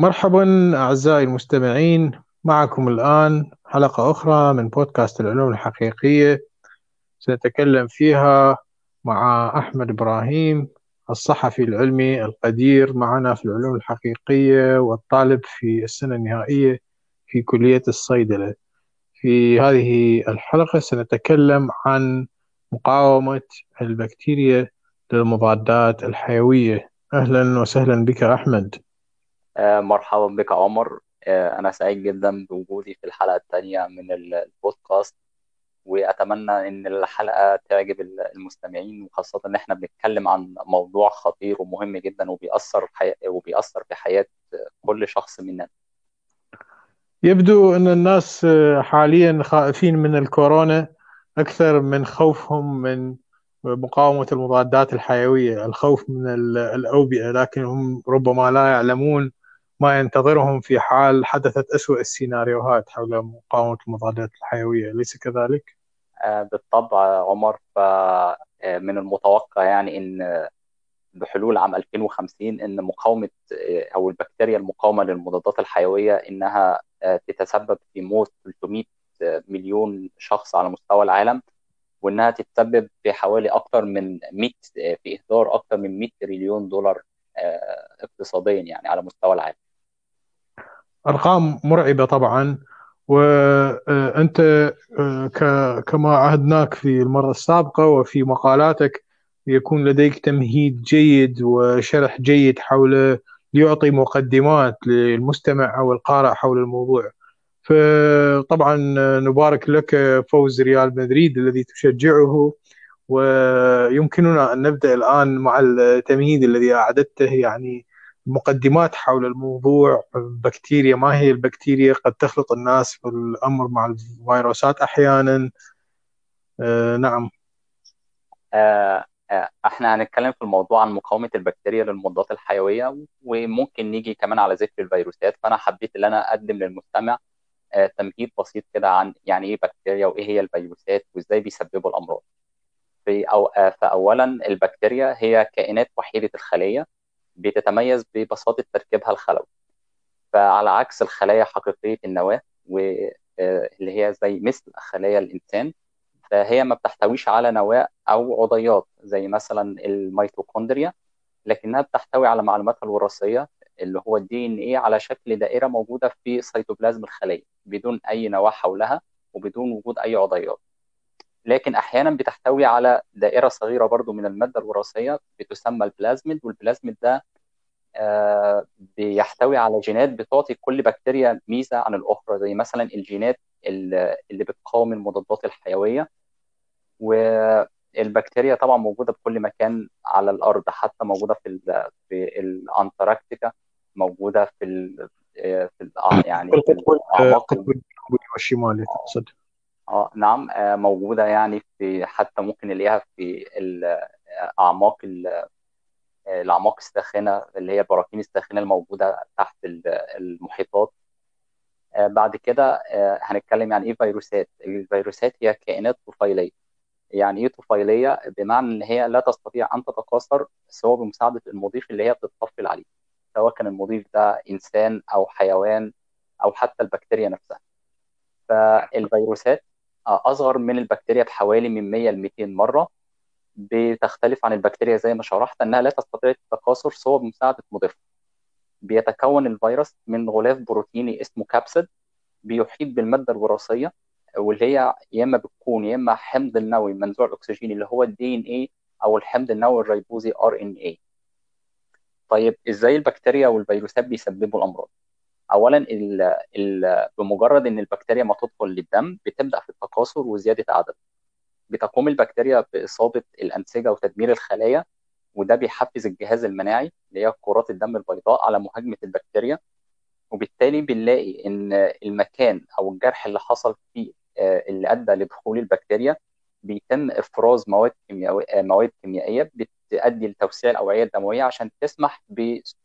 مرحبا أعزائي المستمعين معكم الآن حلقة أخرى من بودكاست العلوم الحقيقية. سنتكلم فيها مع أحمد إبراهيم الصحفي العلمي القدير معنا في العلوم الحقيقية والطالب في السنة النهائية في كلية الصيدلة. في هذه الحلقة سنتكلم عن مقاومة البكتيريا للمضادات الحيوية. أهلا وسهلا بك أحمد. مرحبا بك عمر. آه، أنا سعيد جدا بوجودي في الحلقة الثانية من البودكاست وأتمنى إن الحلقة تعجب المستمعين وخاصة إن إحنا بنتكلم عن موضوع خطير ومهم جدا وبيأثر حي... وبيأثر في حياة كل شخص مننا يبدو أن الناس حاليا خائفين من الكورونا أكثر من خوفهم من مقاومة المضادات الحيوية الخوف من الأوبئة لكنهم ربما لا يعلمون ما ينتظرهم في حال حدثت أسوأ السيناريوهات حول مقاومة المضادات الحيوية أليس كذلك؟ آه، بالطبع عمر آه، المتوقع يعني أن بحلول عام 2050 أن مقاومة آه، أو البكتيريا المقاومة للمضادات الحيوية أنها تتسبب في موت 300 مليون شخص على مستوى العالم وإنها تتسبب في حوالي أكثر من 100 في إهدار أكثر من 100 تريليون دولار اقتصاديا يعني على مستوى العالم أرقام مرعبة طبعا وانت آه، كما عهدناك في المرة السابقة وفي مقالاتك يكون لديك تمهيد جيد وشرح جيد حول يعطي مقدمات للمستمع أو القارئ حول الموضوع. فطبعا نبارك لك فوز ريال مدريد الذي تشجعه ويمكننا أن نبدأ الآن مع التمهيد الذي أعددته يعني مقدمات حول الموضوع. بكتيريا ما هي البكتيريا قد تخلط الناس في الأمر مع الفيروسات أحيانا. آه نعم. آه, آه، إحنا هنتكلم في الموضوع عن مقاومة البكتيريا للمضادات الحيوية وممكن نيجي كمان على ذكر الفيروسات. فأنا حبيت إن أنا أقدم للمستمع آه تمهيد بسيط كده عن يعني إيه بكتيريا وإيه هي الفيروسات وإزاي بيسببوا الأمراض. في أو آه فأولا البكتيريا هي كائنات وحيدة الخلية. بتتميز ببساطة تركيبها الخلوي. فعلى عكس الخلايا حقيقية النواة واللي آه، هي زي مثل خلايا الإنسان فهي ما بتحتويش على نواة أو عضيات زي مثلا الميتوكوندريا لكنها بتحتوي على معلوماتها الوراثية اللي هو ال DNA على شكل دائرة موجودة في سيتوبلازم الخلية بدون أي نواة حولها وبدون وجود أي عضيات. لكن أحيانا بتحتوي على دائرة صغيرة برضو من المادة الوراثية بتسمى البلازميد والبلازميد ده آه، بيحتوي على جينات بتعطي كل بكتيريا ميزة عن الأخرى زي مثلا الجينات اللي بتقاوم المضادات الحيوية. والبكتيريا طبعا موجودة بكل مكان على الأرض حتى موجودة في في الأنتاركتيكا موجودة في ال في يعني في الأعماق. والشمالي تقصد آه نعم آه، موجودة يعني في حتى ممكن نلاقيها في الأعماق الأعماق الساخنة اللي هي البراكين الساخنة الموجودة تحت المحيطات. آه، بعد كده آه، هنتكلم يعني إيه فيروسات. الفيروسات هي كائنات طفيلية. يعني إيه طفيلية؟ بمعنى إن هي لا تستطيع أن تتكاثر سواء بمساعدة المضيف اللي هي بتتطفل عليه سواء كان المضيف ده إنسان أو حيوان أو حتى البكتيريا نفسها. فالفيروسات أصغر من البكتيريا بحوالي من 100 ل 200 مرة بتختلف عن البكتيريا زي ما شرحت إنها لا تستطيع التكاثر سوى بمساعدة مضيفها بيتكون الفيروس من غلاف بروتيني اسمه capsid بيحيط بالمادة الوراثية واللي هي يا إما بتكون يا إما حمض النووي منزوع الأكسجين اللي هو ال DNA أو الحمض النووي الريبوزي RNA طيب إزاي البكتيريا والفيروسات بيسببوا الأمراض؟ اولا ال ال بمجرد إن البكتيريا ما تدخل للدم بتبدأ في التكاثر وزيادة عدد. بتقوم البكتيريا بإصابة الأنسجة وتدمير الخلايا وده بيحفز الجهاز المناعي اللي هي كرات الدم البيضاء على مهاجمة البكتيريا. وبالتالي بنلاقي إن المكان أو الجرح اللي حصل فيه آه، اللي أدى لدخول البكتيريا بيتم إفراز مواد كيميائيه مواد كيميائية تؤدي لتوسيع الاوعيه الدمويه عشان تسمح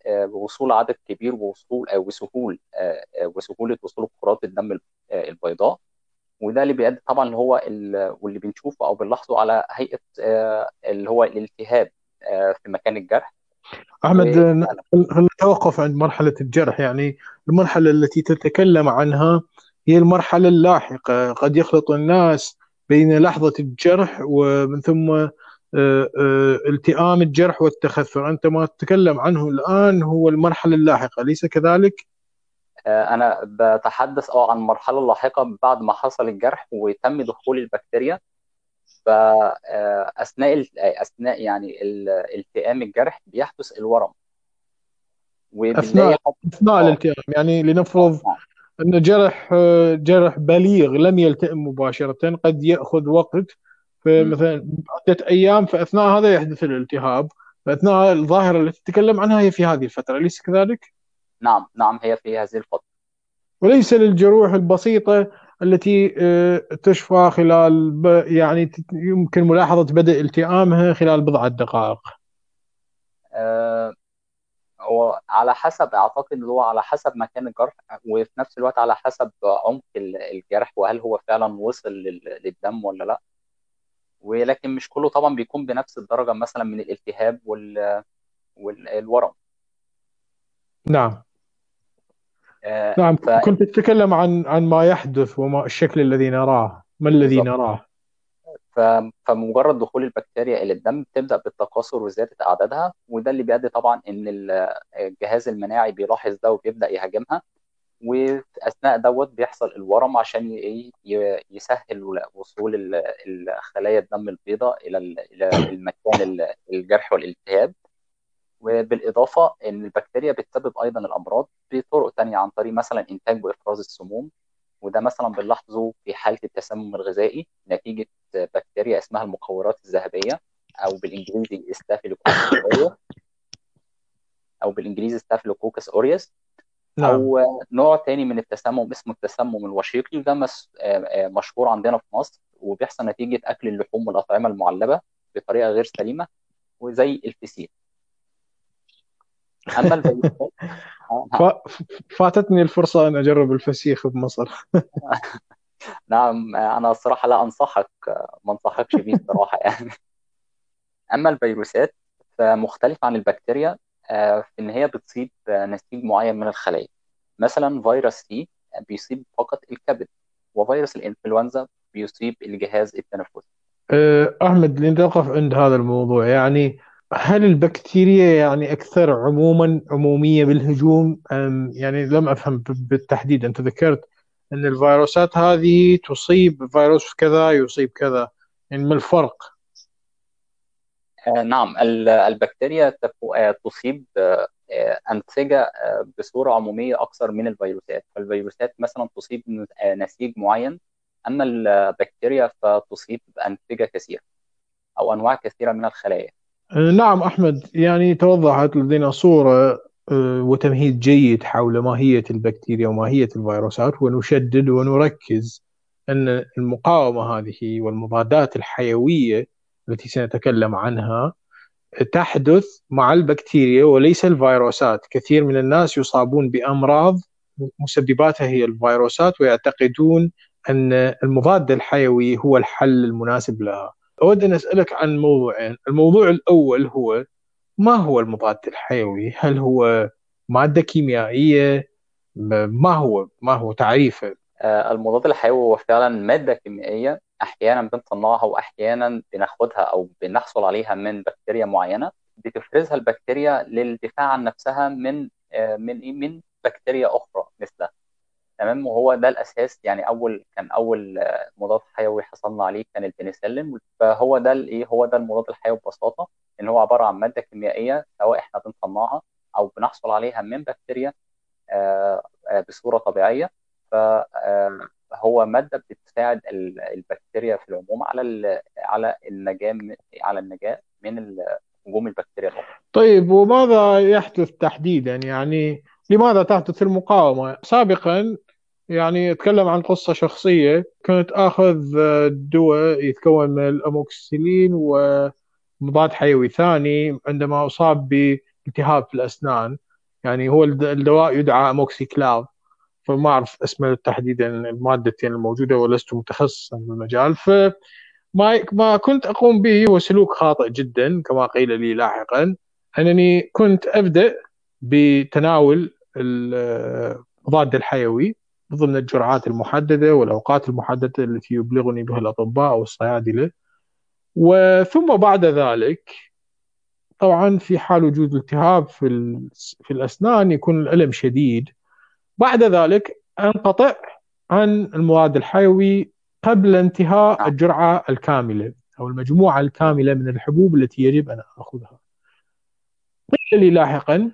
بوصول عدد كبير ووصول وسهول وسهولة وصول كرات الدم البيضاء. وده اللي بيؤدي طبعا اللي هو واللي بنشوفه أو بنلاحظه على هيئة اللي هو الالتهاب في مكان الجرح. خلينا نتوقف عند مرحلة الجرح. يعني المرحلة التي تتكلم عنها هي المرحلة اللاحقة. قد يخلط الناس بين لحظة الجرح ومن ثم آه، آه، التئام الجرح والتخثر أنت ما تتكلم عنه الآن هو المرحلة اللاحقة. أليس كذلك؟ آه، أنا بتحدث أه عن المرحلة اللاحقة بعد ما حصل الجرح وتم دخول البكتيريا. فاثناء أثناء يعني التئام الجرح بيحدث الورم. أثناء أثناء الالتئام. يعني لنفرض آه. أن جرح جرح بليغ لم يلتئم مباشرة قد يأخذ وقت فمثلا عده أيام فأثناء هذا يحدث الالتهاب فأثناء الظاهرة التي تتكلم عنها هي في هذه الفترة أليس كذلك؟ نعم نعم هي في هذه الفترة. وليس للجروح البسيطة التي آه، تشفى خلال يعني يمكن ملاحظة بدء التئامها خلال بضعة دقائق آه، هو على حسب أعتقد هو على حسب مكان الجرح وفي نفس الوقت على حسب عمق الجرح وهل هو فعلا وصل للدم ولا لا. ولكن مش كله طبعا بيكون بنفس الدرجة مثلا من الالتهاب والورم. نعم. آه، نعم ف... كنت تتكلم عن عن ما يحدث وما الشكل الذي نراه. ما الذي نراه؟ ف... فمجرد دخول البكتيريا إلى الدم بتبدأ بالتكاثر وزيادة أعدادها وده اللي بيؤدي طبعا إن الجهاز المناعي بيلاحظ ده وبيبدأ يهاجمها. وفي اثناء دوت بيحصل الورم عشان يسهل وصول الخلايا الدم البيضاء إلى إلى المكان الجرح والالتهاب. وبالإضافة إن البكتيريا بتسبب أيضا الأمراض بطرق تانية عن طريق مثلا إنتاج وإفراز السموم وده مثلا بنلاحظه في حالة التسمم الغذائي نتيجة بكتيريا اسمها المقورات الذهبية أو بالإنجليزي Staphylococcus aureus أو بالإنجليزي Staphylococcus aureus. نعم. أو نوع تاني من التسمم اسمه التسمم الوشيقي وده مشهور عندنا في مصر وبيحصل نتيجة أكل اللحوم والأطعمة المعلبة بطريقة غير سليمة وزي الفسيخ. أما الفيروسات فاتتني الفرصة أن أجرب الفسيخ بمصر نعم أنا الصراحة لا أنصحك ما أنصحكش بيه الصراحة يعني. أما الفيروسات فمختلف عن البكتيريا آه، في إن هي بتصيب نسيج معين من الخلايا. مثلا فيروس سي بيصيب فقط الكبد وفيروس الإنفلونزا بيصيب الجهاز التنفسي. آه، أحمد لنتوقف عند هذا الموضوع. يعني هل البكتيريا يعني أكثر عموما عمومية بالهجوم؟ أم يعني لم أفهم بالتحديد. أنت ذكرت أن الفيروسات هذه تصيب فيروس كذا يصيب كذا. يعني ما الفرق؟ آه نعم البكتيريا آه، تصيب آه، أنسجة بصورة عمومية أكثر من الفيروسات. فالفيروسات مثلا تصيب نسيج معين. أما البكتيريا فتصيب أنسجة كثيرة أو أنواع كثيرة من الخلايا. نعم أحمد. يعني توضحت لدينا صورة وتمهيد جيد حول ماهية البكتيريا وماهية الفيروسات ونشدد ونركز أن المقاومة هذه والمضادات الحيوية التي سنتكلم عنها تحدث مع البكتيريا وليس الفيروسات. كثير من الناس يصابون بأمراض مسبباتها هي الفيروسات ويعتقدون أن المضاد الحيوي هو الحل المناسب لها. أود أن أسألك عن موضوعين. الموضوع الأول هو ما هو المضاد الحيوي؟ هل هو مادة كيميائية؟ ما هو ما هو تعريفه؟ آه، المضاد الحيوي هو فعلا مادة كيميائية أحيانا بنصنعها وأحيانا بناخدها أو بنحصل عليها من بكتيريا معينة بتفرزها البكتيريا للدفاع عن نفسها من آه، من إيه؟ من بكتيريا أخرى مثلها. تمام؟ وهو ده الأساس. يعني أول كان أول مضاد حيوي حصلنا عليه كان البنسلين. فهو ده الايه هو ده المضاد الحيوي ببساطة إن هو عبارة عن مادة كيميائية سواء إحنا بنصنعها أو بنحصل عليها من بكتيريا آه، آه، بصورة طبيعية. فهو آه، مادة بتساعد البكتيريا في العموم على على النجاة على النجاة من هجوم البكتيريا الأخرى. طيب وماذا يحدث تحديدا يعني لماذا تحدث المقاومة؟ سابقا يعني أتكلم عن قصة شخصية كنت أخذ دواء يتكون من الاموكسيلين ومضاد حيوي ثاني عندما أصاب بالتهاب في الأسنان يعني هو الدواء يدعى أموكسيكلاف فما أعرف اسمه تحديدا المادتين الموجودة ولست متخصصا بالمجال ف ما ما كنت أقوم به هو سلوك خاطئ جدا كما قيل لي لاحقا أنني كنت أبدأ بتناول المضاد الحيوي ضمن الجرعات المحددة والأوقات المحددة التي يبلغني بها الأطباء أو الصيادلة. وثم بعد ذلك طبعا في حال وجود التهاب في في الأسنان يكون الألم شديد. بعد ذلك أنقطع عن المضاد الحيوي قبل انتهاء نعم. الجرعة الكاملة أو المجموعة الكاملة من الحبوب التي يجب أن أخذها قيل لي لاحقا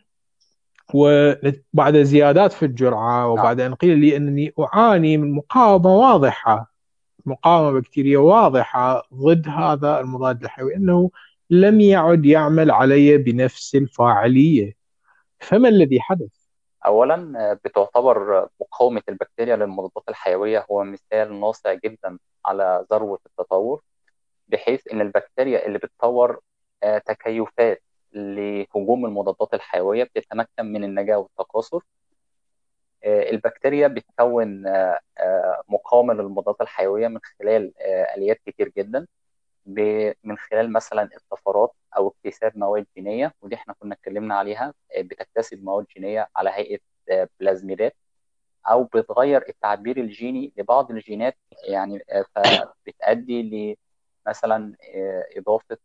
وبعد زيادات في الجرعة وبعد نعم. أن قيل لي أنني أعاني من مقاومة واضحة مقاومة بكتيرية واضحة ضد هذا المضاد الحيوي أنه لم يعد يعمل علي بنفس الفاعلية فما الذي حدث؟ اولا بتعتبر مقاومة البكتيريا للمضادات الحيوية هو مثال ناصع جدا على ذروة التطور بحيث إن البكتيريا اللي بتطور آه، تكيفات لهجوم المضادات الحيوية بتتمكن من النجاة والتكاثر. آه، البكتيريا بتكون آه، مقاومة للمضادات الحيوية من خلال آليات كتير جدا من خلال مثلا الطفرات أو اكتساب مواد جينية ودي إحنا كنا اتكلمنا عليها بتكتسب مواد جينية على هيئة بلازميدات أو بتغير التعبير الجيني لبعض الجينات يعني فبتؤدي ل مثلا إضافة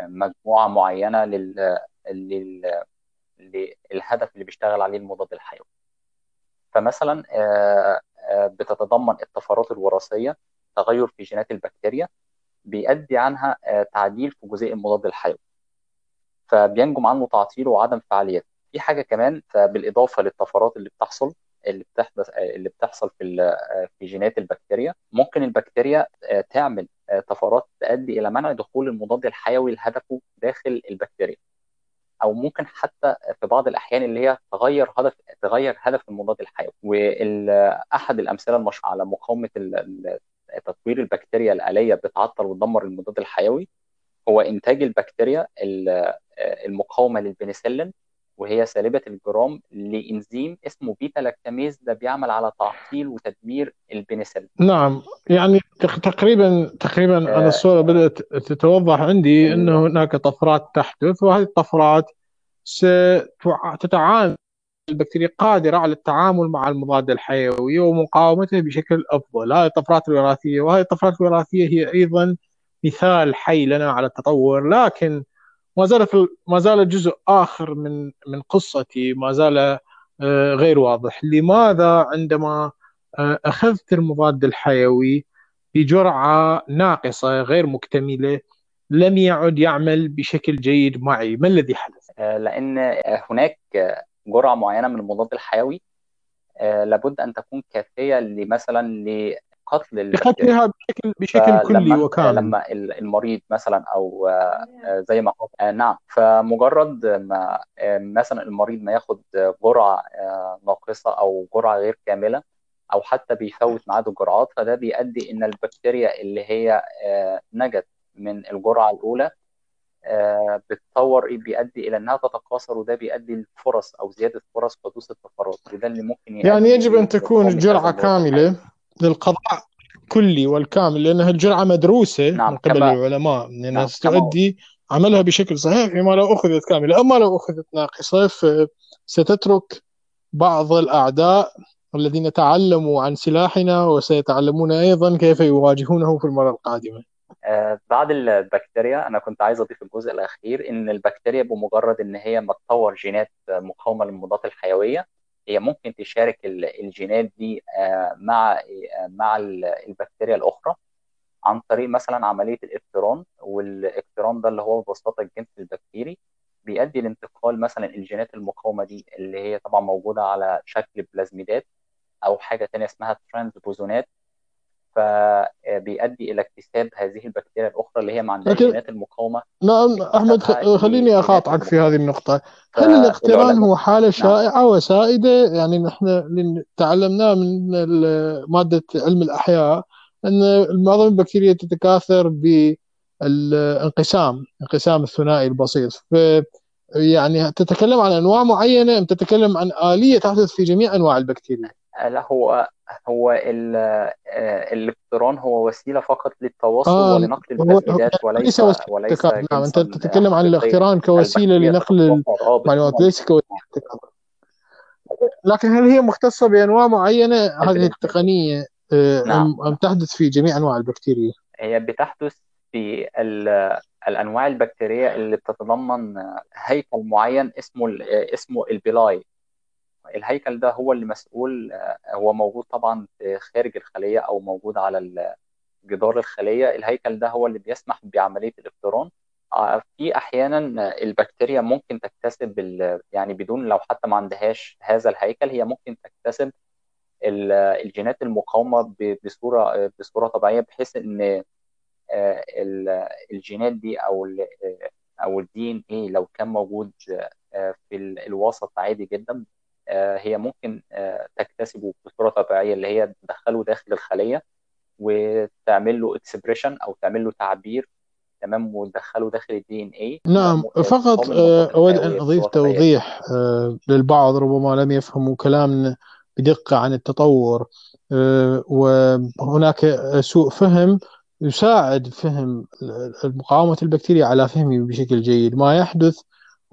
مجموعة معينة لل للهدف اللي بيشتغل عليه المضاد الحيوي. فمثلا بتتضمن الطفرات الوراثية تغير في جينات البكتيريا بيؤدي عنها آه، تعديل في جزيء المضاد الحيوي. فبينجم عنه تعطيله وعدم فعاليته. في حاجة كمان فبالإضافة للطفرات اللي بتحصل اللي بتحدث آه، اللي بتحصل في آه، في جينات البكتيريا ممكن البكتيريا تعمل طفرات تؤدي إلى منع دخول المضاد الحيوي لهدفه داخل البكتيريا. أو ممكن حتى في بعض الأحيان اللي هي تغير هدف تغير هدف المضاد الحيوي. واحد الأمثلة المشهورة على مقاومة تطوير البكتيريا الآلية بتعطل وتدمر المضاد الحيوي هو إنتاج البكتيريا المقاومة للبنسلين وهي سالبة الجرام لإنزيم اسمه بيتا لاكتاميز ده بيعمل على تعطيل وتدمير البنسلين. نعم يعني تقريبا تقريبا آه. أنا الصورة بدأت تتوضح عندي أنه هناك طفرات تحدث وهذه الطفرات ستتعامل البكتيريا قادرة على التعامل مع المضاد الحيوي ومقاومته بشكل أفضل. هذه الطفرات الوراثية وهذه الطفرات الوراثية هي أيضا مثال حي لنا على التطور لكن ما زالت ما زال جزء آخر من من قصتي ما زال آه، غير واضح. لماذا عندما آه، أخذت المضاد الحيوي بجرعة ناقصة غير مكتملة لم يعد يعمل بشكل جيد معي؟ ما الذي حدث؟ آه، لأن هناك جرعة معينة من المضاد الحيوي آه، لابد أن تكون كافية لمثلا لقتل البكتيريا بشكل بشكل كلي وكامل لما المريض مثلا أو آه، زي ما آه نعم. فمجرد ما آه، مثلا المريض ما ياخد جرعة ناقصة أو جرعة غير كاملة أو حتى بيفوت ميعاد الجرعات فده بيؤدي إن البكتيريا اللي هي نجت من الجرعة الأولى آه، بتطور إيه بيؤدي إلى إنها تتكاثر وده بيؤدي لفرص أو زيادة فرص حدوث الطفرات وده اللي ممكن يعني يجب أن تكون الجرعة كاملة للقضاء كلي والكامل لأنها الجرعة مدروسة نعم. من قبل كما... العلماء لأنها نعم. ستؤدي عملها بشكل صحيح فيما لو أخذت كاملة أما لو أخذت ناقصة فستترك بعض الأعداء الذين تعلموا عن سلاحنا وسيتعلمون أيضا كيف يواجهونه في المرة القادمة آه، بعد البكتيريا أنا كنت عايز أضيف الجزء الأخير إن البكتيريا بمجرد إن هي ما تطور جينات مقاومة للمضادات الحيوية هي ممكن تشارك الجينات دي آه، مع آه، مع البكتيريا الأخرى عن طريق مثلا عملية الاقتران والاقتران ده اللي هو ببساطة الجنس البكتيري بيؤدي لانتقال مثلا الجينات المقاومة دي اللي هي طبعا موجودة على شكل بلازميدات أو حاجة ثانية اسمها ترانسبوزونات فبيؤدي إلى اكتساب هذه البكتيريا الأخرى اللي هي ما عندها جينات المقاومة. نعم أحمد خليني أقاطعك في هذه النقطة. هل الاقتران هو حالة نعم. شائعة وسائدة؟ يعني نحن تعلمناه من مادة علم الأحياء أن معظم البكتيريا تتكاثر بالانقسام انقسام الثنائي البسيط. ف يعني تتكلم عن أنواع معينة أم تتكلم عن آلية تحدث في جميع أنواع البكتيريا؟ لا هو هو ال- آه، الالكترون هو وسيلة فقط للتواصل آه ولنقل هو هو- يعني البسيدات وليس ليس وسيلة وليس ابتكار نعم أنت جنسا تتكلم عن حقيقيا الاقتران كوسيلة لنقل تتطور آه المعلومات بصورة ليس كوسيلة ابتكار لكن هل هي مختصة بأنواع معينة؟ هذه التقنية آه، نعم. أم تحدث في جميع أنواع البكتيريا؟ هي بتحدث في ال- الأنواع البكتيرية اللي بتتضمن هيكل معين اسمه ال- اسمه البيلاي. الهيكل ده هو اللي مسؤول هو موجود طبعا خارج الخلية أو موجود على جدار الخلية. الهيكل ده هو اللي بيسمح بعملية الإفتران آه، في أحيانا البكتيريا ممكن تكتسب يعني بدون لو حتى ما عندهاش هذا الهيكل هي ممكن تكتسب ال- الجينات المقاومة ب- بصورة بصورة طبيعية بحيث آه، ال- الجينات دي أو أو الدي ان اي لو كان موجود آه، في ال- الوسط عادي جدا. آه، هي ممكن آه، تكتسبه بصورة طبيعية اللي هي تدخله داخل الخلية وتعمل له expression أو تعمل له تعبير تمام؟ وتدخله داخل ال DNA نعم فقط آه، الحيوية أضيف بصوره طبيعية. توضيح آه، للبعض ربما لم يفهموا كلامنا بدقة عن التطور آه، وهناك سوء فهم يساعد فهم مقاومة البكتيريا على فهمه بشكل جيد. ما يحدث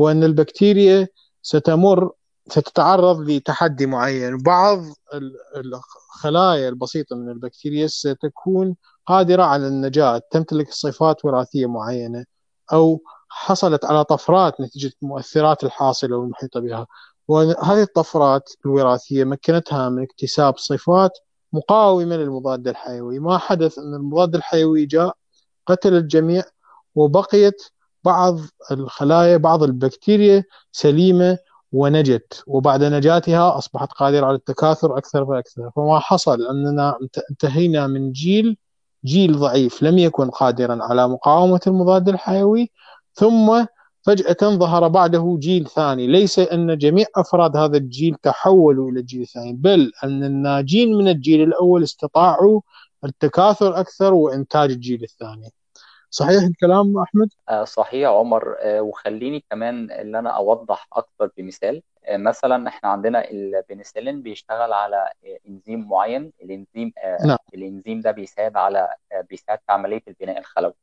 هو أن البكتيريا ستمر ستتعرض لتحدي معين. بعض ال- الخلايا البسيطة من البكتيريا ستكون قادرة على النجاة تمتلك صفات وراثية معينة أو حصلت على طفرات نتيجة المؤثرات الحاصلة والمحيطة بها. وهذه الطفرات الوراثية مكنتها من اكتساب صفات مقاومة للمضاد الحيوي. ما حدث أن المضاد الحيوي جاء قتل الجميع وبقيت بعض الخلايا بعض البكتيريا سليمة ونجت. وبعد نجاتها أصبحت قادرة على التكاثر أكثر فأكثر فما حصل أننا انتهينا من جيل جيل ضعيف. لم يكن قادرا على مقاومة المضاد الحيوي ثم فجأة ظهر بعده جيل ثاني. ليس أن جميع أفراد هذا الجيل تحولوا إلى الجيل الثاني بل أن الناجين من الجيل الأول استطاعوا التكاثر أكثر وإنتاج الجيل الثاني. صحيح الكلام أحمد؟ آه، صحيح عمر. آه، وخليني كمان اللي أنا أوضح أكتر بمثال. آه، مثلا إحنا عندنا البنسلين بيشتغل على إنزيم معين. الإنزيم نعم. الإنزيم ده بيساعد على بيساعد في عملية البناء الخلوي.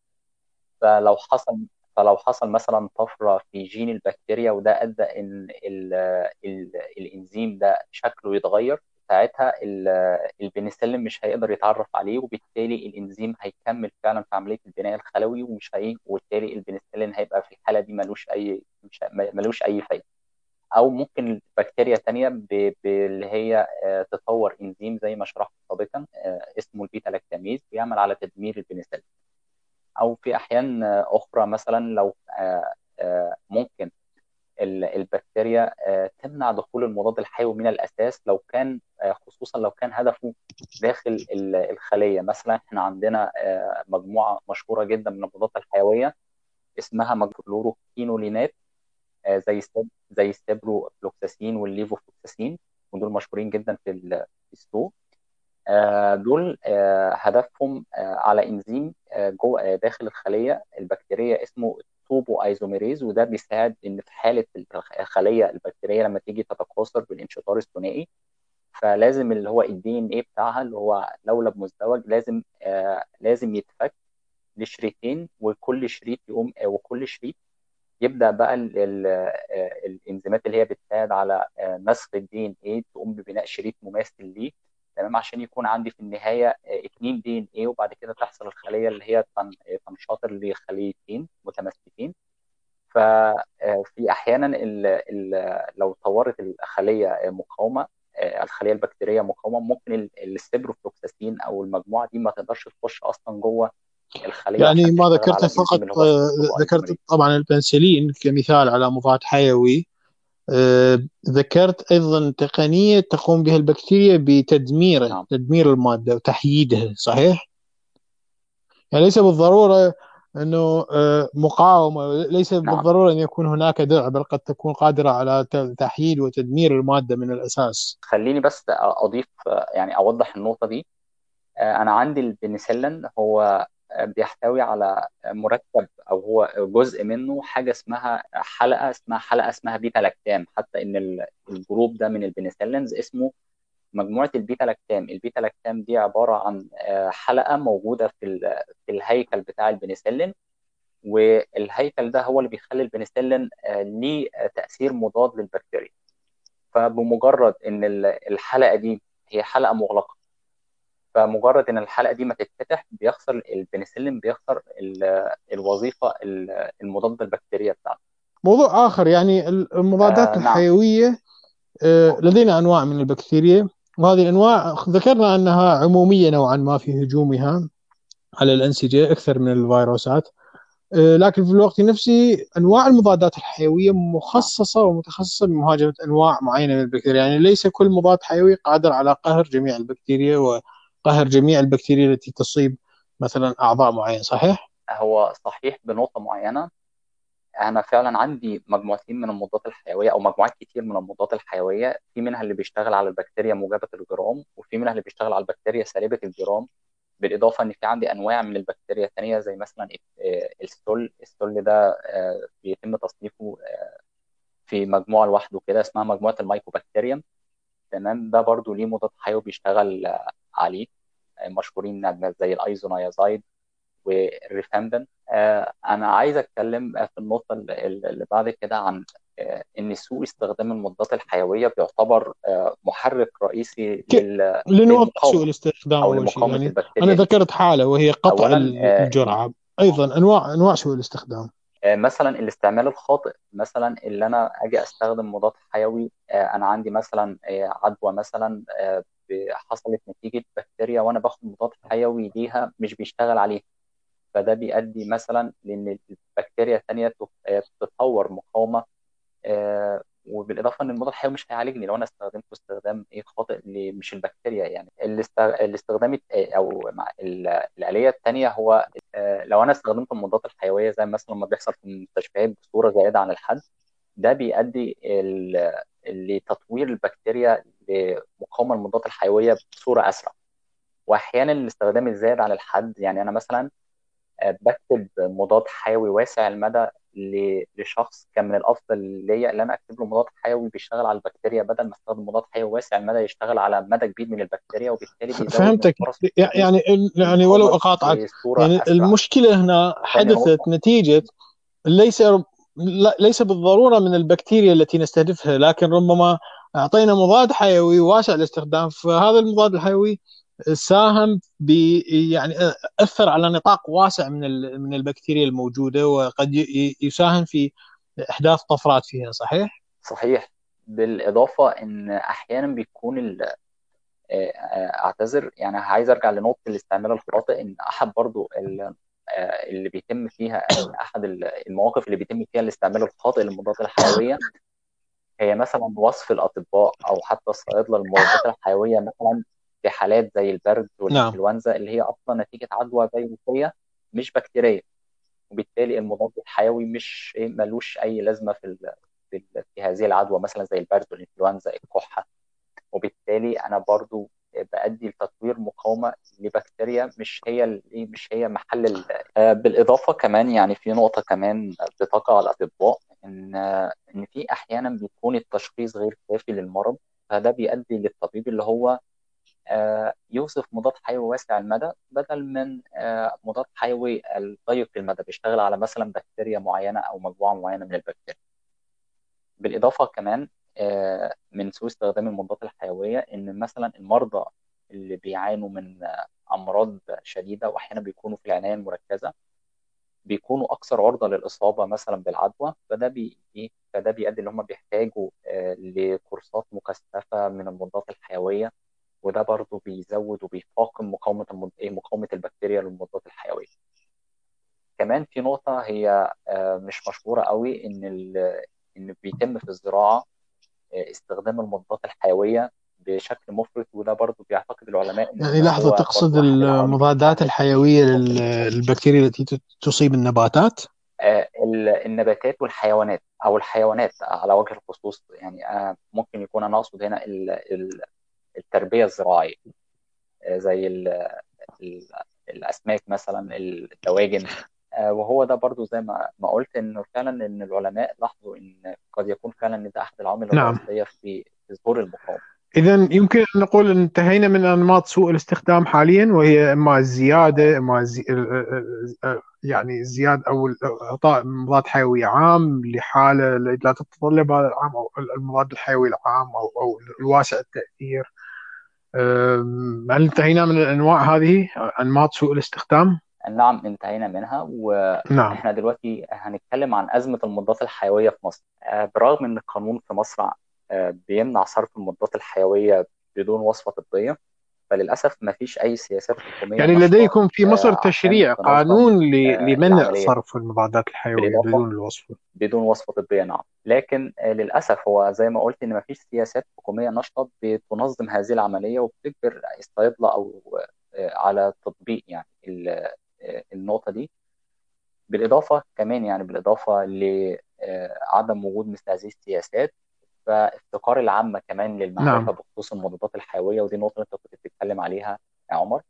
فلو حصل فلو حصل مثلا طفرة في جين البكتيريا وده أدى إن ال ال الإنزيم ده شكله يتغير ساعتها ال- البنسلين مش هيقدر يتعرف عليه وبالتالي الإنزيم هيكمل فعلا في عملية البناء الخلوي ومش هي وبالتالي البنسلين هيبقى في الحاله دي ملوش اي مش ملوش أي فايدة أو ممكن بكتيريا تانية. اللي هي آه، تطور إنزيم زي ما شرحت سابقا آه، اسمه البيتا لاكتاميز بيعمل على تدمير البنسلين أو في أحيان آه، أخرى مثلا لو ممكن البكتيريا آه، تمنع دخول المضاد الحيوي من الأساس لو كان آه، خصوصا لو كان هدفه داخل ال- الخلية. مثلا إحنا عندنا آه، مجموعة مشهورة جدا من المضادات الحيوية اسمها فلوروكينولونات آه، زي زي السيبروفلوكساسين والليفوفلوكساسين ودول مشهورين جدا في ال- في السوق. دول هدفهم على إنزيم جوه داخل الخلية. البكتيريه اسمه topoisomerase وده بيساعد إن في حالة الخلية البكتيرية لما تيجي تتكاثر بالانشطار الثنائي فلازم اللي هو ال DNA بتاعها اللي هو لولب مزدوج لازم آه لازم يتفك لشريطين وكل شريط يقوم آه وكل شريط يبدأ بقى ال ال آه الإنزيمات اللي هي بتساعد على آه نسخ ال DNA تقوم ببناء شريط مماثل ليه. تمام؟ عشان يكون عندي في النهاية آه اتنين DNA وبعد كده تحصل الخلية اللي هي تن- تنشطر لخليتين متماثلتين ففي أحيانا ال ال لو طورت الخلية مقاومة آه، الخلية البكتيرية مقاومة ممكن ال- السيبروفلوكساسين أو المجموعة دي ما تقدرش تخش أصلا جوه الخلية يعني ما ذكرت فقط آه، ذكرت طبعا البنسلين كمثال على مضاد حيوي. آه، ذكرت أيضا تقنية تقوم بها البكتيريا بتدميره نعم. تدمير المادة وتحييدها صحيح؟ يعني ليس بالضرورة أنه آه، مقاومة ليس نعم. بالضرورة أن يكون هناك درع بل قد تكون قادرة على تحييد وتدمير المادة من الأساس. خليني بس أضيف آه، يعني أوضح النقطة دي. آه، أنا عندي البنسلين هو آه، بيحتوي على مركب أو هو جزء منه حاجة اسمها حلقة اسمها حلقة اسمها بيتا لاكتام. حتى إن ال- ال group ده من ال penicillins اسمه مجموعة البيتا لاكتام. البيتا لاكتام دي عبارة عن حلقة موجودة في في الهيكل بتاع البنسلين. والهيكل ده هو اللي بيخلي البنسلين ليه تأثير مضاد للبكتيريا. فبمجرد إن الحلقة دي هي حلقة مغلقة فمجرد إن الحلقة دي ما تتفتح بيخسر البنسلين بيخسر الوظيفة المضادة البكتيرية بتاعته. موضوع آخر يعني المضادات آه الحيوية نعم. آه لدينا أنواع من البكتيريا. وهذه الأنواع ذكرنا أنها عمومية نوعا ما في هجومها على الانسجه أكثر من الفيروسات. آه لكن في الوقت نفسه أنواع المضادات الحيوية مخصصة ومتخصصة بمهاجمه أنواع معينة من البكتيريا. يعني ليس كل مضاد حيوي قادر على قهر جميع البكتيريا وقهر جميع البكتيريا التي تصيب مثلا أعضاء معين صحيح؟ هو صحيح بنقطة معينة. أنا فعلا عندي مجموعتين من المضادات الحيوية أو مجموعات كتير من المضادات الحيوية. في منها اللي بيشتغل على البكتيريا موجبة الجرام وفي منها اللي بيشتغل على البكتيريا سالبة الجرام. بالإضافة إن في عندي أنواع من البكتيريا الثانية زي مثلا السل. السل ده بيتم تصنيفه في مجموعة لوحده كده اسمها مجموعة ال Mycobacterium تمام؟ ده برضو ليه مضاد حيوي بيشتغل عليه. مشهورين زي الايزونيازايد والريفامبن. آه أنا عايز اتكلم في النقطة اللي بعد كده عن آه إن سوء استخدام المضادات الحيوية بيعتبر آه محرك رئيسي لل لنوضح سوء الاستخدام أو لمقاومة يعني البكتيريا. أنا ذكرت حالة وهي قطع الجرعة. أيضا أنواع أنواع سوء الاستخدام. مثلا الاستعمال الخاطئ. مثلا اللي أنا أجي أستخدم مضاد حيوي أنا عندي مثلا عدوى مثلا حصلت نتيجة بكتيريا وأنا باخد مضاد حيوي ليها مش بيشتغل عليها. فده بيؤدي مثلا لإن البكتيريا الثانية تتطور مقاومة وبالإضافة إن المضاد الحيوي مش هيعالجني لو أنا استخدمته استخدام إيه خاطئ مش البكتيريا يعني. الاستخدام أو الآلية الثانية هو لو أنا استخدمت المضادات الحيوية زي مثلا ما بيحصل في المستشفيات بصورة زائده عن الحد ده بيؤدي لتطوير البكتيريا لمقاومه المضادات الحيوية بصورة أسرع. وأحيانا الاستخدام الزائد عن الحد يعني أنا مثلا بكتب مضاد حيوي واسع المدى لشخص كان من الأفضل ليا ان أنا أكتب له مضاد حيوي بيشتغل على البكتيريا بدل ما أستخدم مضاد حيوي واسع المدى يشتغل على مدى كبير من البكتيريا وبالتالي فهمتك. يعني يعني ولو أقاطعك يعني أسرع. المشكلة هنا حدثت نتيجة ليس ليس بالضرورة من البكتيريا التي نستهدفها لكن ربما أعطينا مضاد حيوي واسع الاستخدام فهذا المضاد الحيوي ساهم ب يعني أثر على نطاق واسع من من البكتيريا الموجودة وقد يساهم في إحداث طفرات فيها صحيح؟ صحيح بالإضافة إن أحيانا بيكون ال... أعتذر يعني عايز أرجع لنقطة الاستعمال الخاطئ إن أحد برضو اللي بيتم فيها أحد المواقف اللي بيتم فيها الاستعمال الخاطئ للمضادات الحيوية هي مثلا وصف الأطباء أو حتى الصيادله للمضادات الحيوية مثلا في حالات زي البرد والانفلونزا نعم. اللي هي أصلا نتيجة عدوى فيروسية مش بكتيرية. وبالتالي المضاد الحيوي مش ملوش أي لازمة في في, في هذه العدوى مثلا زي البرد والإنفلونزا الكحة. وبالتالي أنا برضو بأدي لتطوير مقاومة لبكتيريا مش هي مش هي محل بالإضافة كمان يعني في نقطة كمان بتقع على الأطباء. إن إن في أحيانا بيكون التشخيص غير كافي للمرض فده بيؤدي للطبيب اللي هو يوصف مضاد حيوي واسع المدى بدل من مضاد حيوي ضيق المدى بيشتغل على مثلا بكتيريا معينة أو مجموعة معينة من البكتيريا. بالإضافة كمان من سوء استخدام المضادات الحيوية إن مثلا المرضى اللي بيعانوا من أمراض شديدة واحيانا بيكونوا في العناية المركزة بيكونوا أكثر عرضة للإصابة مثلا بالعدوى فده بي فده بيؤدي إن هم بيحتاجوا لكورسات مكثفة من المضادات الحيوية وده برضه بيزود وبيفاقم مقاومة المد... مقاومة البكتيريا للمضادات الحيوية. كمان في نقطة هي مش مشهورة قوي إن. إن بيتم في الزراعة استخدام المضادات الحيوية بشكل مفرط وده برضه بيعتقد العلماء إن يعني لحظة تقصد المضادات الحيوية للبكتيريا التي تصيب النباتات؟ النباتات والحيوانات أو الحيوانات على وجه الخصوص. يعني ممكن يكون أنا أقصد هنا ال... ال... التربية الزراعية. زي ال ال الأسماك مثلا الدواجن. وهو ده برضو زي ما ما قلت إنه فعلا إن العلماء لاحظوا إن قد يكون فعلا إن ده أحد العوامل نعم. الرئيسية في ظهور المقاومة. إذا يمكن أن نقول أن انتهينا من أنماط سوء الاستخدام حاليا وهي إما الزيادة إما الزي... يعني الزيادة أو إعطاء مضاد حيوي عام لحالة لا تتطلب هذا العام أو المضاد الحيوي العام أو أو الواسع التأثير. هل انتهينا من الأنواع هذه؟ أنماط سوء الاستخدام؟ نعم انتهينا منها نعم. وإحنا دلوقتي هنتكلم عن أزمة المضادات الحيوية في مصر. آه، برغم إن القانون في مصر بيمنع صرف المضادات الحيوية بدون وصفة طبية. فللأسف ما فيش أي سياسات حكومية يعني لديكم في مصر آه، عشان تشريع قانون آه، لمنع صرف المضادات بالإضافة بدون الوصفة بدون وصفة طبية نعم. لكن آه، للأسف هو زي ما قلت إن ما فيش سياسات حكومية نشطة بتنظم هذه العملية وبتجبر الصيادلة أو آه، على تطبيق يعني ال- آه، النقطة دي. بالإضافة كمان يعني بالإضافة لعدم وجود مثل هذه السياسات فافتقار العامة كمان للمعرفة نعم. بخصوص المضادات الحيوية ودي نقطة أنت كنت بتتكلم عليها يا عمر.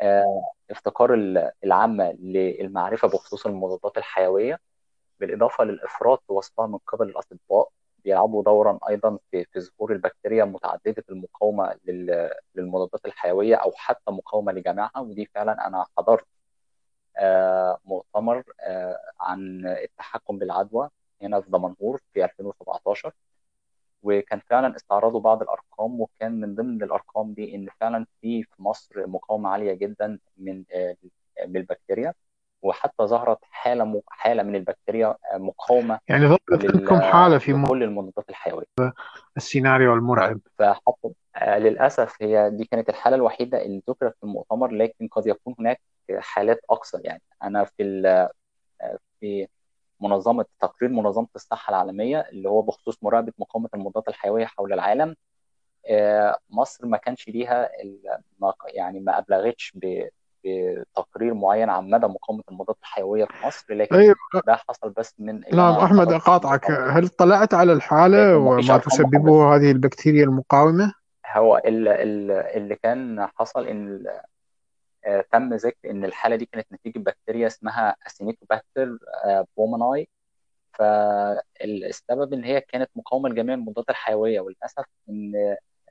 آه، افتقار ال- العامة للمعرفة بخصوص المضادات الحيوية بالإضافة للإفراط في وصفها من قبل الأطباء بيلعبوا دورا أيضا في في ظهور البكتيريا متعددة المقاومة لل- للمضادات الحيوية أو حتى مقاومة لجميعها ودي فعلا أنا حضرت آه، مؤتمر آه، عن التحكم بالعدوى هنا في دمنهور في 2017 وكان فعلا استعرضوا بعض الأرقام وكان من ضمن الأرقام دي إن فعلا في في مصر مقاومة عالية جدا من آه، من البكتيريا وحتى ظهرت حالة م- حالة من البكتيريا آه، مقاومة يعني ظهرت عندكم حالة في لكل المضادات الحيوية. السيناريو المرعب. فحتى آه، للأسف هي دي كانت الحالة الوحيدة اللي ذكرت في المؤتمر لكن قد يكون هناك حالات أكثر يعني. أنا في ال- في منظمة تقرير منظمة الصحة العالمية اللي هو بخصوص مراقبة مقاومة المضادات الحيوية حول العالم. آه، مصر ما كانش ليها يعني ما أبلغتش ب- بتقرير معين عن مدى مقاومة المضادات الحيوية في مصر لكن طيب ده حصل بس من نعم أقاطعك. المؤتمر هل اطلعت على فيش وما تسببه هذه البكتيريا المقاومة؟ هو ال- ال- اللي كان حصل إن تم ذكر إن الحالة دي كانت نتيجة بكتيريا اسمها اسينيكوباكتر بومناي فالسبب إن هي كانت مقاومة لجميع المضادات الحيوية وللأسف إن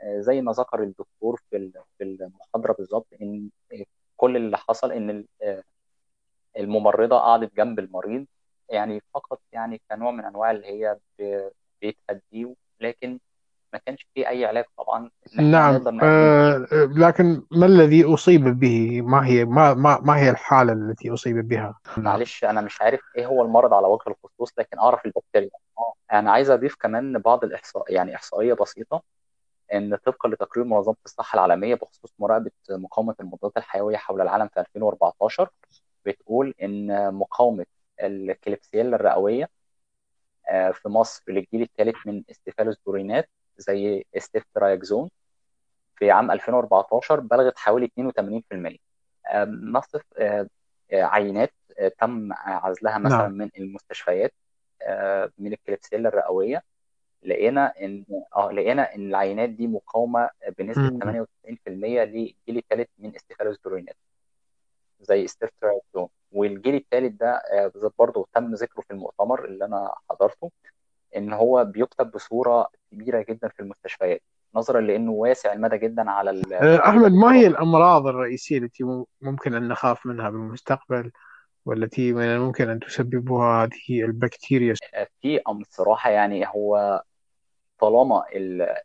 آه، زي ما ذكر الدكتور في في المحاضرة بالظبط إن كل اللي حصل إن ال- آه، الممرضة قعدت جنب المريض. يعني فقط يعني كنوع من أنواع اللي هي بتهديه لكن ما كانش فيه أي علاج طبعا نعم آه لكن ما الذي أصيب به؟ ما هي ما ما, ما هي الحالة التي أصيب بها؟ نعم معلش أنا مش عارف إيه هو المرض على وجه الخصوص لكن أعرف البكتيريا أنا عايز أضيف كمان بعض الاحصاء يعني إحصائية بسيطة إن طبقا لتقرير منظمة الصحة العالمية بخصوص مراقبة مقاومة المضادات الحيوية حول العالم في 2014 بتقول إن مقاومة الكليبسيلا الرئوية آه، في مصر للجيل الثالث من استيفالوسبورينات زي استفترايكزون في عام 2014 بلغت حوالي 82% آم، نصف آه، آه، عينات آه، تم عزلها مثلا نعم من المستشفيات من الكليبسيلا الرئوية. لقينا إن آه لقينا إن العينات دي مقاومة بنسبة مم. 98% للجيل الثالث من استيفالوسبورينات زي استفترايكزون والجيل الثالث ده برضه تم ذكره في المؤتمر اللي أنا حضرته إن هو بيكتب بصورة كبيرة جدا في المستشفيات نظرا لإنه واسع المدى جدا على آه، التعريض أحمد ما هي الافتراضي الأمراض الرئيسية التي مم- ممكن أن نخاف منها بالمستقبل والتي من الممكن أن تسببها هذه البكتيريا؟ آه، في أم الصراحه يعني هو طالما ال-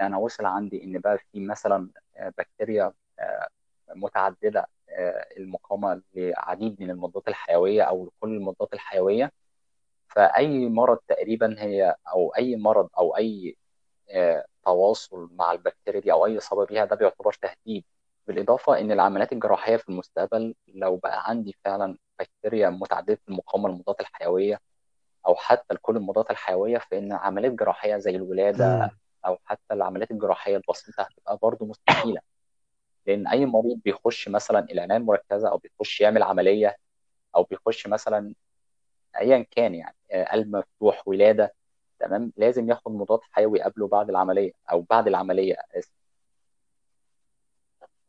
أنا وصل عندي إن بقى في مثلا آه، بكتيريا آه، متعددة آه، المقاومة لعديد من المضادات الحيوية أو لكل المضادات الحيوية فأي مرض تقريبا هي أو أي مرض أو أي آه، تواصل مع البكتيريا دي أو أي إصابة بيها ده بيعتبر تهديد بالإضافة إن العمليات الجراحية في المستقبل لو بقى عندي فعلا بكتيريا متعددة المقاومة للمضادات الحيوية أو حتى لكل المضادات الحيوية فإن عمليات جراحية زي الولادة مم. أو حتى العمليات الجراحية البسيطة هتبقى برضه مستحيلة لأن أي مريض بيخش مثلا العنايه المركزه أو بيخش يعمل عملية أو بيخش مثلا ايا كان يعني آه، قلب مفتوح ولادة تمام؟ لازم ياخد مضاد حيوي قبله بعد العملية أو بعد العملية آسف.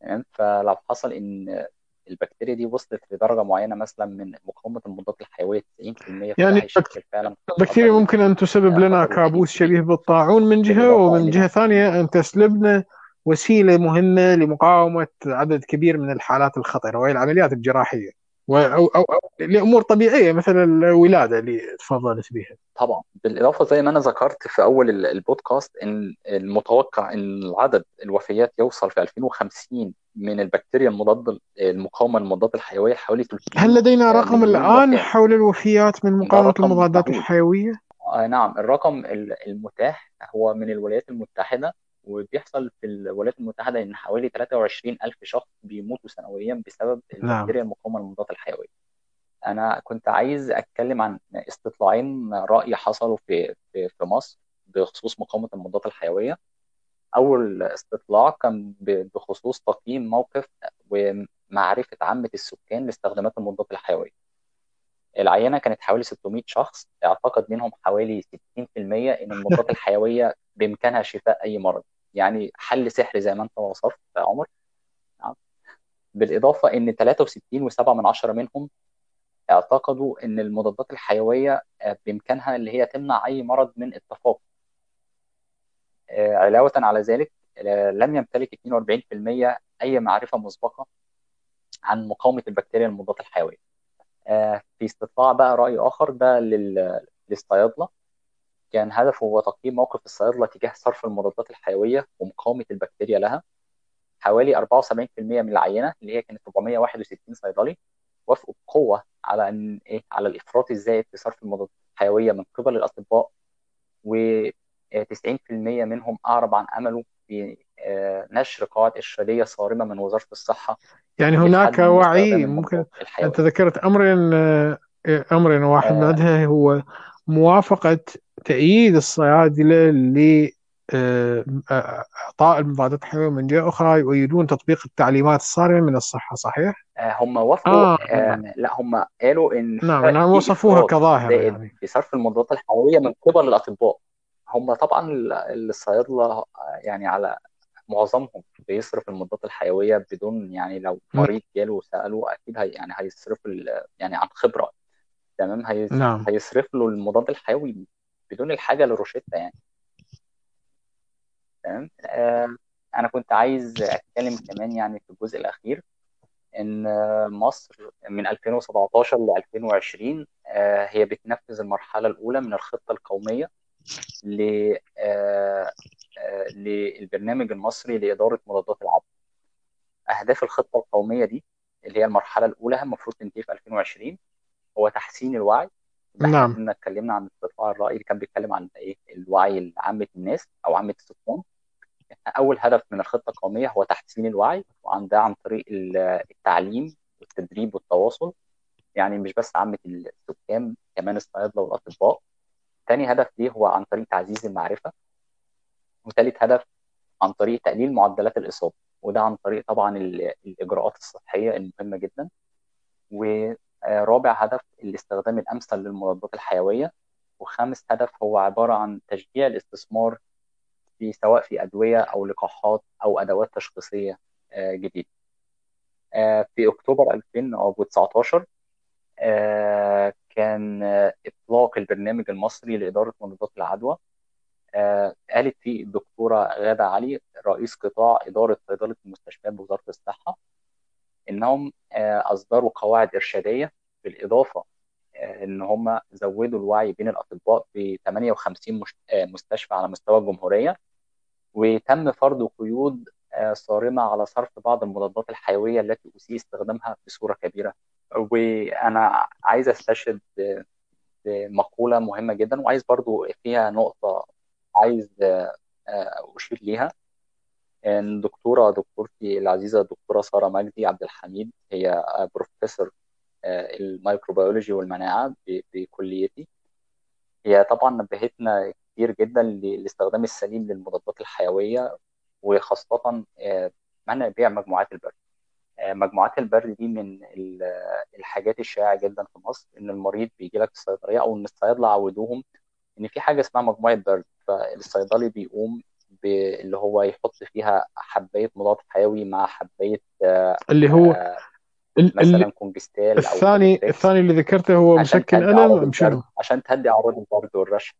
تمام؟ فلو حصل إن البكتيريا دي وصلت لدرجة معينة مثلا من مقاومة المضادات الحيوية 90% فده يعني فعلا البكتيريا ممكن أن تسبب لنا خطر كابوس شبيه بالطاعون من بالاضافه ومن ان جهة ثانية أن تسلبنا وسيلة مهمة لمقاومة عدد كبير من الحالات الخطرة وهي العمليات الجراحية. و- أو, أو, أو لأمور طبيعية مثل الولادة اللي تفضلت بها طبعا. بالإضافة زي ما أنا ذكرت في أول ال- البودكاست إن المتوقع إن عدد الوفيات يوصل في 2050 من البكتيريا المضاد المقاومة للمضادات الحيوية حوالي 300 هل لدينا رقم مليون الآن وفاة. حول الوفيات من مقاومة رقم المضادات الحيوية؟ آه نعم. الرقم ال- المتاح هو من الولايات المتحدة وبيحصل في الولايات المتحدة إن حوالي 23 ألف شخص بيموتوا سنويا بسبب نعم. البكتيريا المقاومة للمضادات الحيوية. أنا كنت عايز أتكلم عن استطلاعين رأي حصلوا في في في مصر بخصوص مقاومة المضادات الحيوية. أول استطلاع كان بخصوص تقييم موقف ومعرفة عامة السكان لاستخدامات المضادات الحيوية. العينة كانت حوالي 600 شخص أعتقد منهم حوالي 60% إن المضادات الحيوية بإمكانها شفاء أي مرض. يعني حل سحري زي ما أنت وصفت يا عمر. بالإضافة إن 63.7 من منهم اعتقدوا إن المضادات الحيوية آه، بإمكانها اللي هي تمنع أي مرض من اتفاق آه، علاوة على ذلك آه، لم يمتلك 42% أي معرفة مسبقة عن مقاومة البكتيريا للمضادات الحيوية. آه، في استطلاع بقى رأي آخر ده لل- للصيادلة كان هدفه هو تقييم موقف الصيادلة تجاه صرف المضادات الحيوية ومقاومة البكتيريا لها. حوالي 74% من العينة اللي هي كانت 461 صيدلي وافقوا بقوة على أن إيه على الإفراط الزائد في صرف المضادات الحيوية من قبل الأطباء و90% منهم أعرب عن أمله في آه، نشر قواعد إرشادية صارمة من وزارة الصحة. يعني هناك وعي ممكن الحيوية. ذكرت أمرين آه، أمر واحد آه، منها هو موافقة تأييد الصيادلة آه، آه، إعطاء المضادات الحيوية من جهة أخرى يؤيدون تطبيق التعليمات الصارمة. من الصحة صحيح؟ آه، هم وافقوا آه. آه، لا هم قالوا إن نعم نعم وصفوها كظاهرة يعني. في صرف المضادات الحيوية من قبل الأطباء. هم طبعا ال- الصيادله آه، يعني على معظمهم بيصرف المضادات الحيوية بدون يعني لو مريض جاله وسأله أكيد هي يعني هيصرف يعني عن خبرة. تمام؟ هيص- نعم. هيصرف له المضاد الحيوي بدون الحاجة للروشته يعني. تمام؟ آه، أنا كنت عايز أتكلم كمان يعني في الجزء الأخير إن مصر من 2017 ل 2020 آه، هي بتنفذ المرحلة الأولى من الخطة القومية ل آه، آه، للبرنامج المصري لإدارة مضادات العدوى أهداف الخطة القومية دي اللي هي المرحلة الأولى المفروض تنتهي في 2020 هو تحسين الوعي. إحنا نعم. كنا اتكلمنا عن استطلاع الرأي اللي كان بيتكلم عن إيه؟ الوعي لعامة الناس أو عامة السكان. أول هدف من الخطة القومية هو تحسين الوعي وعن ده عن طريق ال- التعليم والتدريب والتواصل. يعني مش بس عامة السكان كمان الصيادلة والأطباء. تاني هدف ليه هو عن طريق تعزيز المعرفة. وثالث هدف عن طريق تقليل معدلات الإصابة. وده عن طريق طبعا ال- الإجراءات الصحية المهمة جدا. ورابع هدف الاستخدام الأمثل للمضادات الحيوية وخامس هدف هو عبارة عن تشجيع الاستثمار في سواء في أدوية أو لقاحات أو أدوات تشخيصية آه، جديدة. آه، في أكتوبر 2019 آه، كان آه، إطلاق البرنامج المصري لإدارة مضادات العدوى آه، قالت فيه الدكتورة غادة علي رئيس قطاع إدارة صيدلة المستشفيات بوزارة الصحة إنهم آه، أصدروا قواعد إرشادية بالإضافة آه، إن هم زودوا الوعي بين الأطباء في 58 مش- آه، مستشفى على مستوى الجمهورية وتم فرض قيود صارمة على صرف بعض المضادات الحيوية التي أسيء استخدامها بصورة كبيرة. وأنا عايز أستشهد ب- بمقولة مهمة جدا وعايز برضو فيها نقطة عايز أشير ليها. إن دكتورة دكتورتي العزيزة الدكتورة سارة مجدي عبد الحميد هي بروفيسور آه، ال microbiology والمناعة ب- بكليتي. هي طبعا نبهتنا كتير جدا للاستخدام السليم للمضادات الحيوية وخاصة آه، منع بيع مجموعات البرد. آه، مجموعات البرد دي من ال- الحاجات الشائعة جدا في مصر إن المريض بيجي لك الصيدلية أو إن الصيادلة عودوهم إن في حاجة اسمها مجموعة برد فالصيدلي بيقوم اللي هو يحط فيها حباية مضاد حيوي مع اللي هو آه، ال ال مثلا كونجستال أو الثاني كومتريكس الثاني اللي ذكرته هو عشان مسكن تهدي ألم البرد؟ عشان تهدي اعراض البرد والرشح.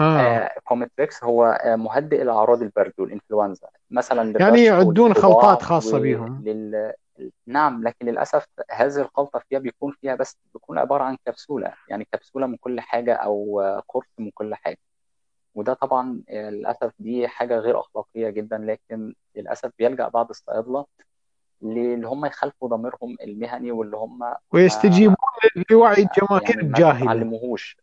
آه. آه كومتريكس هو آه مهدئ لأعراض البرد والإنفلونزا. مثلا يعني يعدون خلطات خاصة بهم ولل نعم لكن للأسف هذه الخلطة فيها بيكون فيها بس بيكون عبارة عن كبسولة. يعني كبسولة من كل حاجة أو قرص من كل حاجة. وده طبعا آه، للأسف دي حاجة غير أخلاقية جدا لكن للأسف بيلجأ بعض الصيادلة اللي هم يخالفوا ضميرهم المهني واللي هم ويستجيبون لوعي الجماهير يعني ما الجاهلة. بيتعلموهوش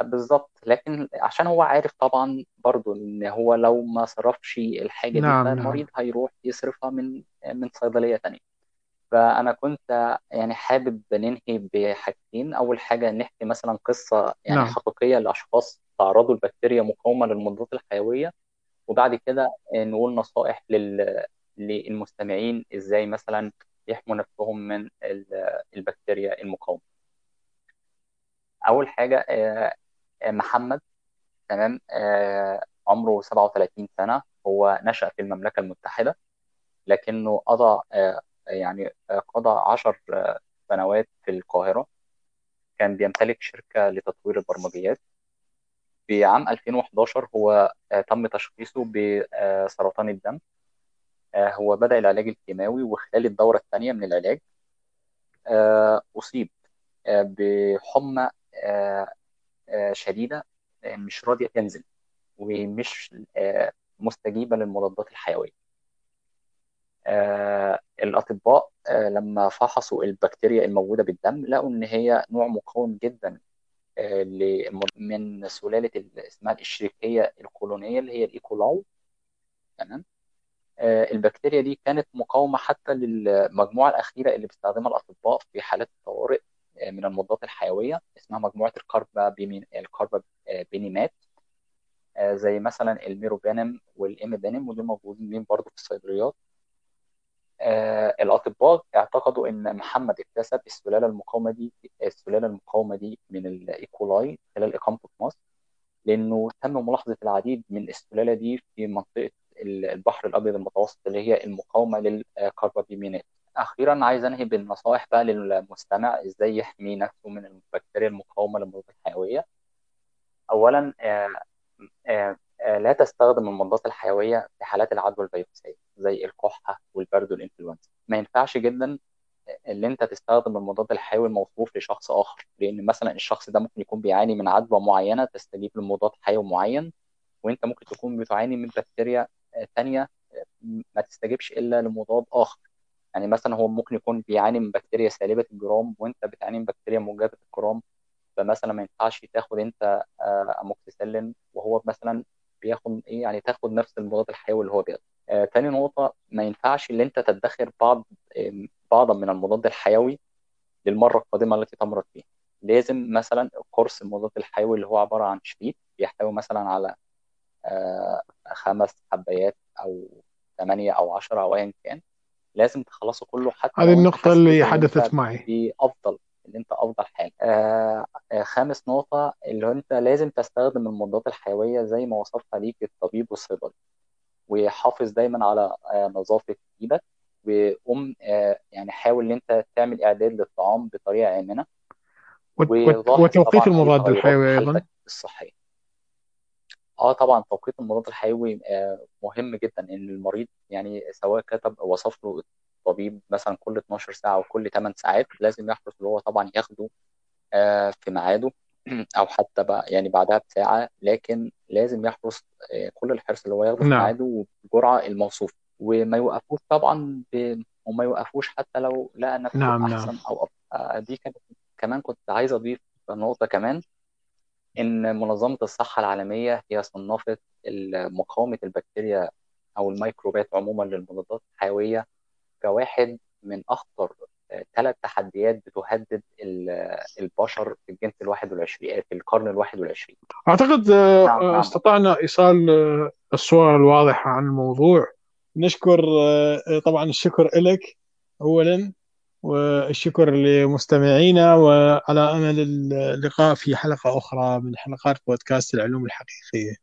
بالظبط. لكن عشان هو عارف طبعا برضو إن هو لو ما صرفش الحاجة دي نعم نعم. فالمريض هيروح يصرفها من من صيدلية تانية. فأنا كنت يعني حابب ننهي بحاجتين. أول حاجة نحكي مثلا قصة يعني نعم. حقيقية لأشخاص تعرضوا لبكتيريا مقاومة للمضادات الحيوية وبعد كده نقول نصائح لل... للمستمعين إزاي مثلا يحموا نفسهم من ال- البكتيريا المقاومة. أول حاجة آه، آه، محمد تمام؟ آه، عمره 37 سنة. هو نشأ في المملكة المتحدة لكنه قضى آه، يعني قضى 10 آه، سنوات في القاهرة. كان بيمتلك شركة لتطوير البرمجيات. في عام 2011 هو آه، تم تشخيصه بسرطان الدم. آه، هو بدأ العلاج الكيماوي وخلال الدورة الثانية من العلاج. آه، أصيب بحمى شديدة مش راضية تنزل ومش مستجيبة للمضادات الحيوية. آه، الأطباء آه، لما فحصوا البكتيريا الموجودة بالدم لقوا إن هي نوع مقاوم جدا آه، من سلالة ال- اسمها الإشريكية القولونية اللي هي الإيكولاي تمام؟ آه، البكتيريا دي كانت مقاومة حتى للمجموعة الأخيرة اللي بيستخدمها الأطباء في حالات الطوارئ من المضادات الحيوية اسمها مجموعة الكاربا بيمين الكاربا آه، كاربابينيمات آه، زي مثلا الميروبانيم والإيميبانيم ودول موجودين برضه في الصيدليات. آه، الأطباء اعتقدوا إن محمد اكتسب السلالة المقاومة دي السلالة المقاومة دي من ال E. coli خلال إقامته في مصر لأنه تم ملاحظة العديد من السلالة دي في منطقة البحر الأبيض المتوسط اللي هي المقاومة للكاربابينيمات أخيرا عايز أنهي بالنصائح بقى للمستمع إزاي يحمي نفسه من البكتيريا المقاومة للمضادات الحيوية. أولا آه، آه، آه، لا تستخدم المضادات الحيوية في حالات العدوى الفيروسية زي الكحة والبرد والإنفلونزا. ما ينفعش جدا اللي أنت تستخدم المضاد الحيوي الموصوف لشخص آخر لأن مثلا الشخص ده ممكن يكون بيعاني من عدوى معينة تستجيب لمضاد حيوي معين وأنت ممكن تكون بتعاني من بكتيريا آه، تانية آه، ما تستجيبش إلا لمضاد آخر. يعني مثلا هو ممكن يكون بيعاني من بكتيريا سالبة الجرام وأنت بتعاني من بكتيريا موجبة الجرام. فمثلا ما ينفعش تاخد أنت آه، أموكسيسيلين وهو مثلا بياخد إيه يعني تاخد نفس المضاد الحيوي اللي هو بياخده. آه، تاني نقطة ما ينفعش اللي أنت تدخر بعض بعضا من المضاد الحيوي للمرة القادمة التي تمرض فيها. لازم مثلا قرص المضاد الحيوي اللي هو عبارة عن شريط بيحتوي مثلا على آه، خمس حبايات أو ثمانية أو عشرة أو أيا كان. لازم تخلصه كله حتى هذه النقطة اللي حدثت معي. بأفضل إن أنت أفضل حال آه آه خامس نقطة اللي هو أنت لازم تستخدم المضادات الحيوية زي ما وصفها ليك الطبيب والصيدلي وحافظ دايما على آه نظافة إيدك وقوم آه يعني حاول إن أنت تعمل إعداد للطعام بطريقة آمنة. وت- وت- ولاحظ وتوقيت المضاد الحيوي أيضا؟ حالتك الصحية. آه طبعا توقيت المضاد الحيوي آه، مهم جدا إن المريض يعني سواء كتب وصف له الطبيب مثلا كل 12 ساعة أو كل 8 ساعات لازم يحرص إن هو طبعا ياخده آه، في ميعاده. أو حتى بقى يعني بعدها بساعة لكن لازم يحرص آه، كل الحرص اللي هو ياخده في نعم. ميعاده وبالجرعه الموصوفه وما يوقفوش طبعا ب... وما يوقفوش حتى لو لقى نفسه نعم نعم. أحسن أو أفضل. آه، دي كانت كمان كنت عايز أضيف نقطة كمان إن منظمة الصحة العالمية هي صنفت مقاومة البكتيريا أو الميكروبات عموما للمضادات الحيوية كواحد من أخطر ثلاث تحديات بتهدد ال- البشر في الجنس الواحد والعشرين في القرن الواحد والعشرين. أعتقد آه، نعم آه، نعم. استطعنا إيصال آه، الصورة الواضحة عن الموضوع. نشكر آه، آه، طبعا الشكر لك أولا والشكر لمستمعينا وعلى أمل اللقاء في حلقة أخرى من حلقات بودكاست العلوم الحقيقية.